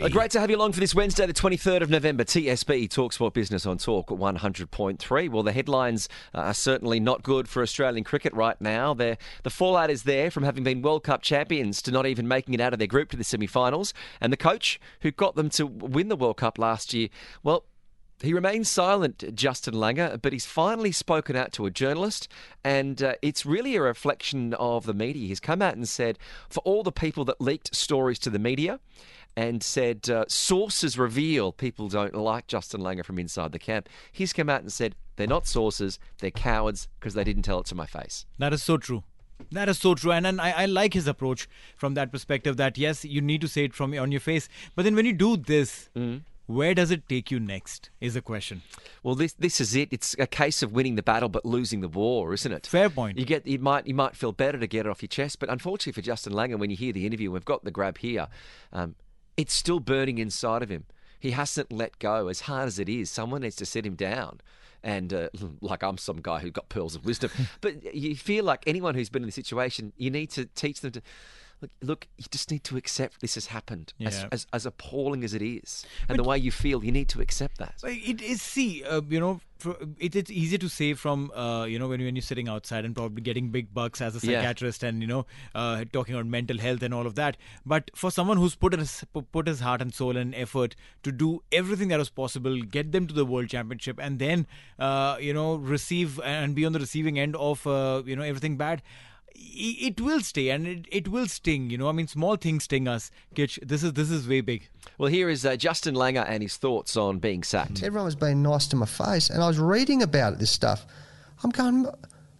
Uh, great to have you along for this Wednesday, the 23rd of November. TSB Talksport Business on Talk 100.3. Well, the headlines uh, are certainly not good for Australian cricket right now. They're, the fallout is there from having been World Cup champions to not even making it out of their group to the semi finals. And the coach who got them to win the World Cup last year, well, he remains silent, Justin Langer, but he's finally spoken out to a journalist, and uh, it's really a reflection of the media. He's come out and said, for all the people that leaked stories to the media, and said uh, sources reveal people don't like Justin Langer from inside the camp. He's come out and said they're not sources, they're cowards because they didn't tell it to my face. That is so true. That is so true, and, and I, I like his approach from that perspective. That yes, you need to say it from on your face, but then when you do this, mm. where does it take you next? Is the question. Well, this this is it. It's a case of winning the battle but losing the war, isn't it? Fair point. You get you might you might feel better to get it off your chest, but unfortunately for Justin Langer, when you hear the interview, we've got the grab here. Um, it's still burning inside of him. He hasn't let go. As hard as it is, someone needs to sit him down. And uh, like I'm some guy who got pearls of wisdom, but you feel like anyone who's been in the situation, you need to teach them to look. Look, you just need to accept this has happened, Yeah. as, as as appalling as it is, and But- the way you feel. You need to accept that. It is see, uh, you know, it, it's easy to say from uh, you know when, when you're sitting outside and probably getting big bucks as a Yeah. psychiatrist and you know uh, talking about mental health and all of that. But for someone who's put his put his heart and soul and effort to do everything that was possible, get them to the world championship, and then uh, you know receive and be on the receiving end of uh, you know everything bad. I- It will stay and it, it will sting, you know. I mean, small things sting us. Kitch, this is this is way big. Well, here is uh, Justin Langer and his thoughts on being sacked. Everyone was being nice to my face, and I was reading about it, this stuff. I'm going,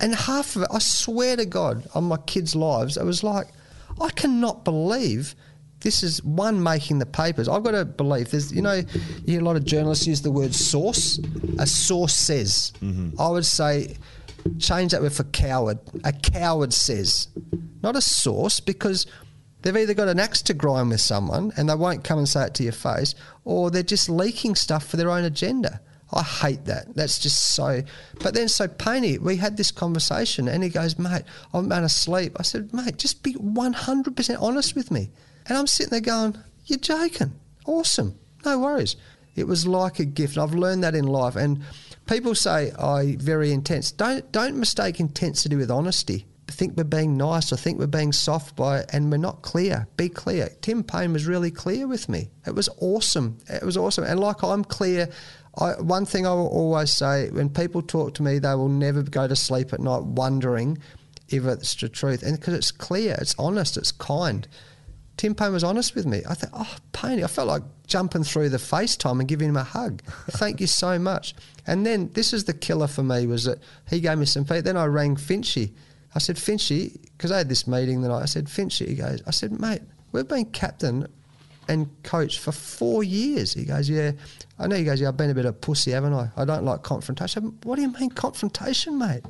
and half of it, I swear to God, on my kids' lives, it was like, I cannot believe this is one making the papers. I've got to believe there's, you know, you hear a lot of journalists use the word source. A source says. I would say, change that word for coward. A coward says, not a source, because they've either got an axe to grind with someone and they won't come and say it to your face, or they're just leaking stuff for their own agenda. I hate that. That's just so. But then, so Painey, we had this conversation, and he goes, "Mate, I'm out of sleep." I said, "Mate, just be 100% honest with me." And I'm sitting there going, "You're joking? Awesome, no worries." It was like a gift. I've learned that in life. And people say, "I very intense." Don't don't mistake intensity with honesty. Think we're being nice or think we're being soft by, and we're not clear. Be clear. Tim Paine was really clear with me. It was awesome. It was awesome. And like I'm clear, I, one thing I will always say when people talk to me, they will never go to sleep at night wondering if it's the truth, and because it's clear, it's honest, it's kind. Tim Paine was honest with me. I thought, oh, Paine, I felt like jumping through the FaceTime and giving him a hug. Thank you so much. And then this is the killer for me was that he gave me some feedback. Then I rang Finchy. I said, Finchy, because I had this meeting the night. I said, Finchy, he goes, I said, mate, we've been captain and coach for four years. He goes, yeah. I know. He goes, yeah, I've been a bit of a pussy, haven't I? I don't like confrontation. I said, what do you mean confrontation, mate?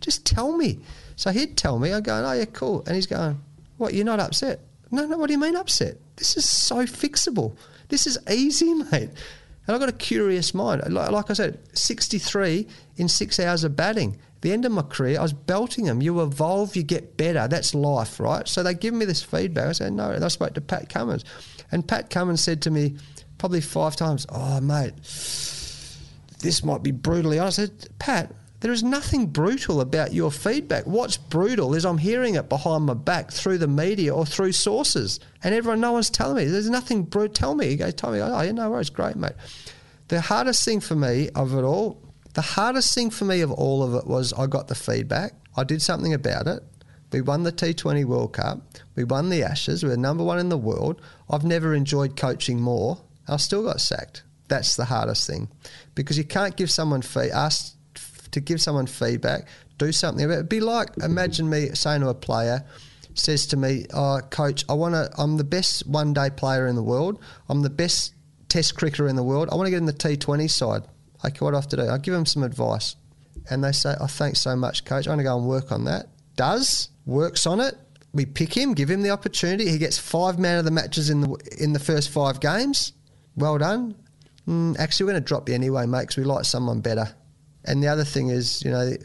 Just tell me. So he'd tell me. I'm going, oh, yeah, cool. And he's going, what, you're not upset? No, no, what do you mean upset? This is so fixable. This is easy, mate. And I've got a curious mind. Like, like I said, 63 in six hours of batting. At The end of my career, I was belting them. You evolve, you get better. That's life, right? So they give me this feedback. I said, no. And I spoke to Pat Cummins. And Pat Cummins said to me probably five times, oh, mate, this might be brutally honest. I said, Pat, there is nothing brutal about your feedback. What's brutal is I'm hearing it behind my back through the media or through sources, and everyone, no one's telling me. There's nothing brutal. Tell me. Goes, tell me. Oh, no worries. Great, mate. The hardest thing for me of it all, the hardest thing for me of all of it was I got the feedback. I did something about it. We won the T20 World Cup. We won the Ashes. We are number one in the world. I've never enjoyed coaching more. I still got sacked. That's the hardest thing because you can't give someone fee- ask to give someone feedback, do something about it. It'd be like imagine me saying to a player, says to me, oh, coach, I want to. I'm the best one day player in the world. I'm the best Test cricketer in the world. I want to get in the T20 side. Okay, what do I have to do? I give them some advice, and they say, "Oh, thanks so much, coach. Going to go and work on that." Does works on it. We pick him, give him the opportunity. He gets five man of the matches in the in the first five games. Well done. Mm, actually, we're going to drop you anyway, mate, because we like someone better. And the other thing is, you know,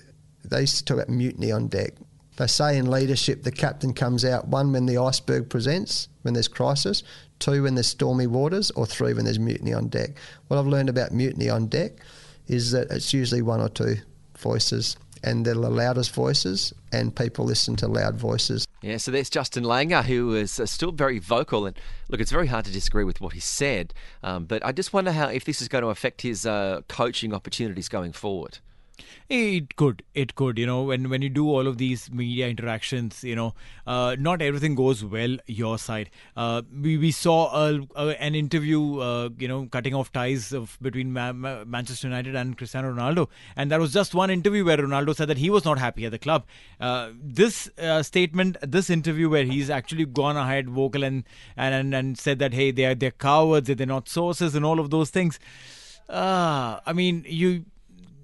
they used to talk about mutiny on deck. They say in leadership, the captain comes out one when the iceberg presents, when there's crisis, two when there's stormy waters, or three when there's mutiny on deck. What I've learned about mutiny on deck is that it's usually one or two voices, and they're the loudest voices, and people listen to loud voices. Yeah, so there's Justin Langer, who is uh, still very vocal, and look, it's very hard to disagree with what he said. Um, but I just wonder how if this is going to affect his uh, coaching opportunities going forward. It could, it could. You know, when when you do all of these media interactions, you know, uh, not everything goes well your side. Uh, we we saw a, a, an interview, uh, you know, cutting off ties of between Ma- Ma- Manchester United and Cristiano Ronaldo, and that was just one interview where Ronaldo said that he was not happy at the club. Uh, this uh, statement, this interview where he's actually gone ahead vocal and and and, and said that hey, they are they're cowards, they're not sources, and all of those things. Uh, I mean, you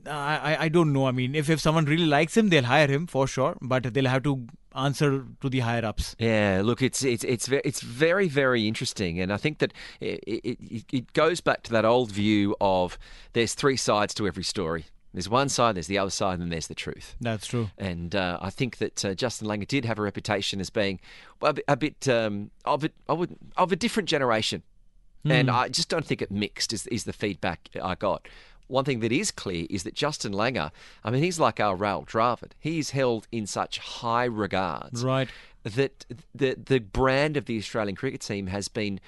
I, I don't know. I mean, if, if someone really likes him, they'll hire him for sure, but they'll have to answer to the higher ups. Yeah, look, it's it's it's very, it's very very interesting, and I think that it, it, it goes back to that old view of there's three sides to every story. There's one side, there's the other side, and then there's the truth. That's true. And uh, I think that uh, Justin Langer did have a reputation as being well, a bit, a bit um, of a, I would, of a different generation. Hmm. And I just don't think it mixed, is, is the feedback I got. One thing that is clear is that Justin Langer, I mean, he's like our Rahul Dravid. He's held in such high regards Right. that the the brand of the Australian cricket team has been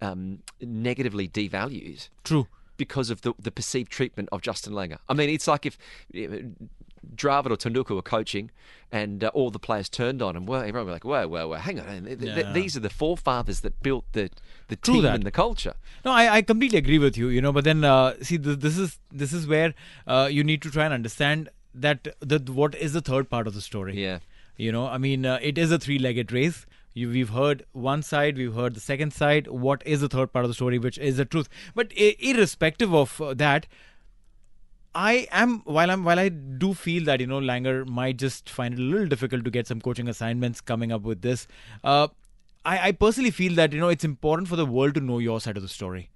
um, negatively devalued True. because of the, the perceived treatment of Justin Langer. I mean, it's like if Dravid or Tendulkar were coaching and uh, all the players turned on him. Well, everyone be like, whoa, whoa, whoa, hang on. Th- th- Yeah. These are the forefathers that built the, the True team that. and the culture. No, I, I completely agree with you. You know, but then uh, see, this, this is this is where uh, you need to try and understand that the what is the third part of the story. Yeah. You know, I mean, uh, it is a three-legged race. You, we've heard one side, we've heard the second side. What is the third part of the story, which is the truth? But i- irrespective of uh, that, I am while I'm while I do feel that you know Langer might just find it a little difficult to get some coaching assignments coming up with this. Uh, I, I personally feel that you know it's important for the world to know your side of the story,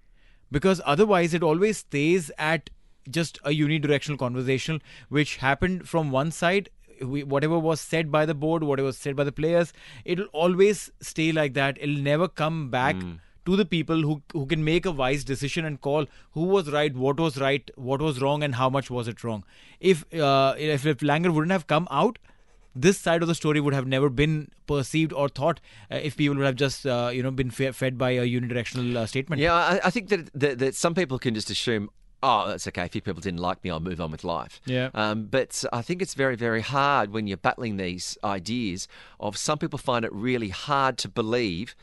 because otherwise it always stays at just a unidirectional conversation which happened from one side. We, whatever was said by the board, whatever was said by the players, it'll always stay like that. It'll never come back to the people who who can make a wise decision and call who was right, what was right, what was wrong, and how much was it wrong. If uh, if, if Langer wouldn't have come out, this side of the story would have never been perceived or thought uh, if people would have just uh, you know been fe- fed by a unidirectional uh, statement. Yeah, I, I think that, that that some people can just assume, oh, that's okay. If people didn't like me, I'll move on with life. Yeah. Um, but I think it's very, very hard when you're battling these ideas. Of some people find it really hard to believe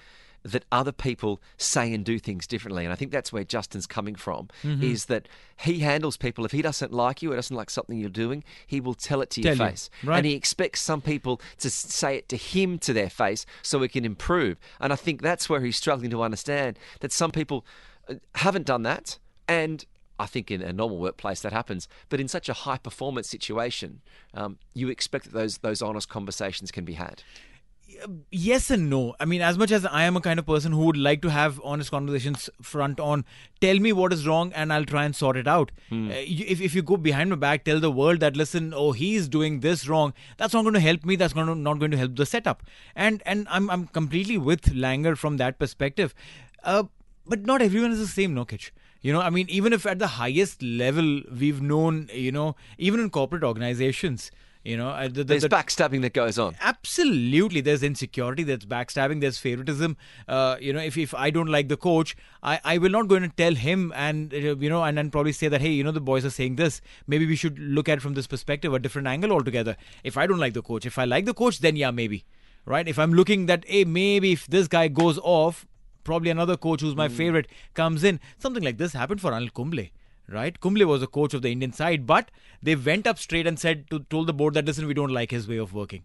that other people say and do things differently, and I think that's where Justin's coming from. Mm-hmm. Is that he handles people if he doesn't like you or doesn't like something you're doing, he will tell it to your Tell you, face, right. and he expects some people to say it to him to their face so he can improve. And I think that's where he's struggling to understand that some people uh, haven't done that. And I think in a normal workplace that happens. But in such a high performance situation, um, you expect that those, those honest conversations can be had. Yes and no. I mean, as much as I am a kind of person who would like to have honest conversations front on, tell me what is wrong and I'll try and sort it out. Hmm. Uh, you- if, if you go behind my back, tell the world that, listen, oh, he's doing this wrong, that's not going to help me. That's going to, not going to help the setup. And and I'm, I'm completely with Langer from that perspective. Uh, but not everyone is the same, no, Kitch. You know, I mean, even if at the highest level we've known, you know, even in corporate organizations, you know, the, the, There's the- backstabbing that goes on. Absolutely, there's insecurity, there's backstabbing, there's favoritism. Uh, you know, if, if I don't like the coach, I, I will not go in and tell him and uh, you know and then probably say that hey, you know the boys are saying this. Maybe we should look at it from this perspective, a different angle altogether. If I don't like the coach, if I like the coach, then yeah, maybe, right? If I'm looking that hey, maybe if this guy goes off, probably another coach who's my favorite comes in. Something like this happened for Anil Kumble right? Kumble was the coach of the Indian side, but they went up straight and said to told the board that listen, we don't like his way of working.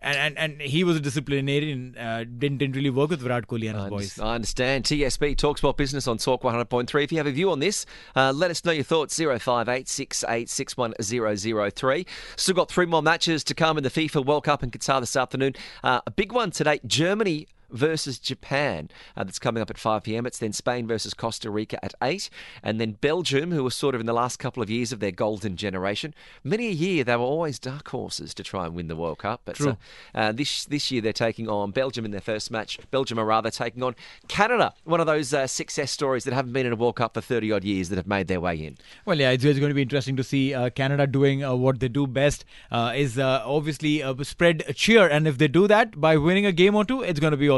And and, and he was a disciplinarian, uh, didn't didn't really work with Virat Kohli and his I boys. I understand. TSB Talksport Business on Talk 100.3. If you have a view on this, uh, let us know your thoughts. 0586861003. Still got three more matches to come in the FIFA World Cup in Qatar this afternoon. Uh, a big one today Germany versus Japan. Uh, that's coming up at 5 p.m. It's then Spain versus Costa Rica at 8. And then Belgium, who were sort of in the last couple of years of their golden generation. Many a year, they were always dark horses to try and win the World Cup. But. Uh, uh, this this year, they're taking on Belgium in their first match. Belgium are rather taking on Canada, one of those uh, success stories that haven't been in a World Cup for 30 odd years that have made their way in. Well, yeah, it's, it's going to be interesting to see uh, Canada doing uh, what they do best. Uh, is uh, obviously uh, spread cheer, and if they do that by winning a game or two, it's going to be all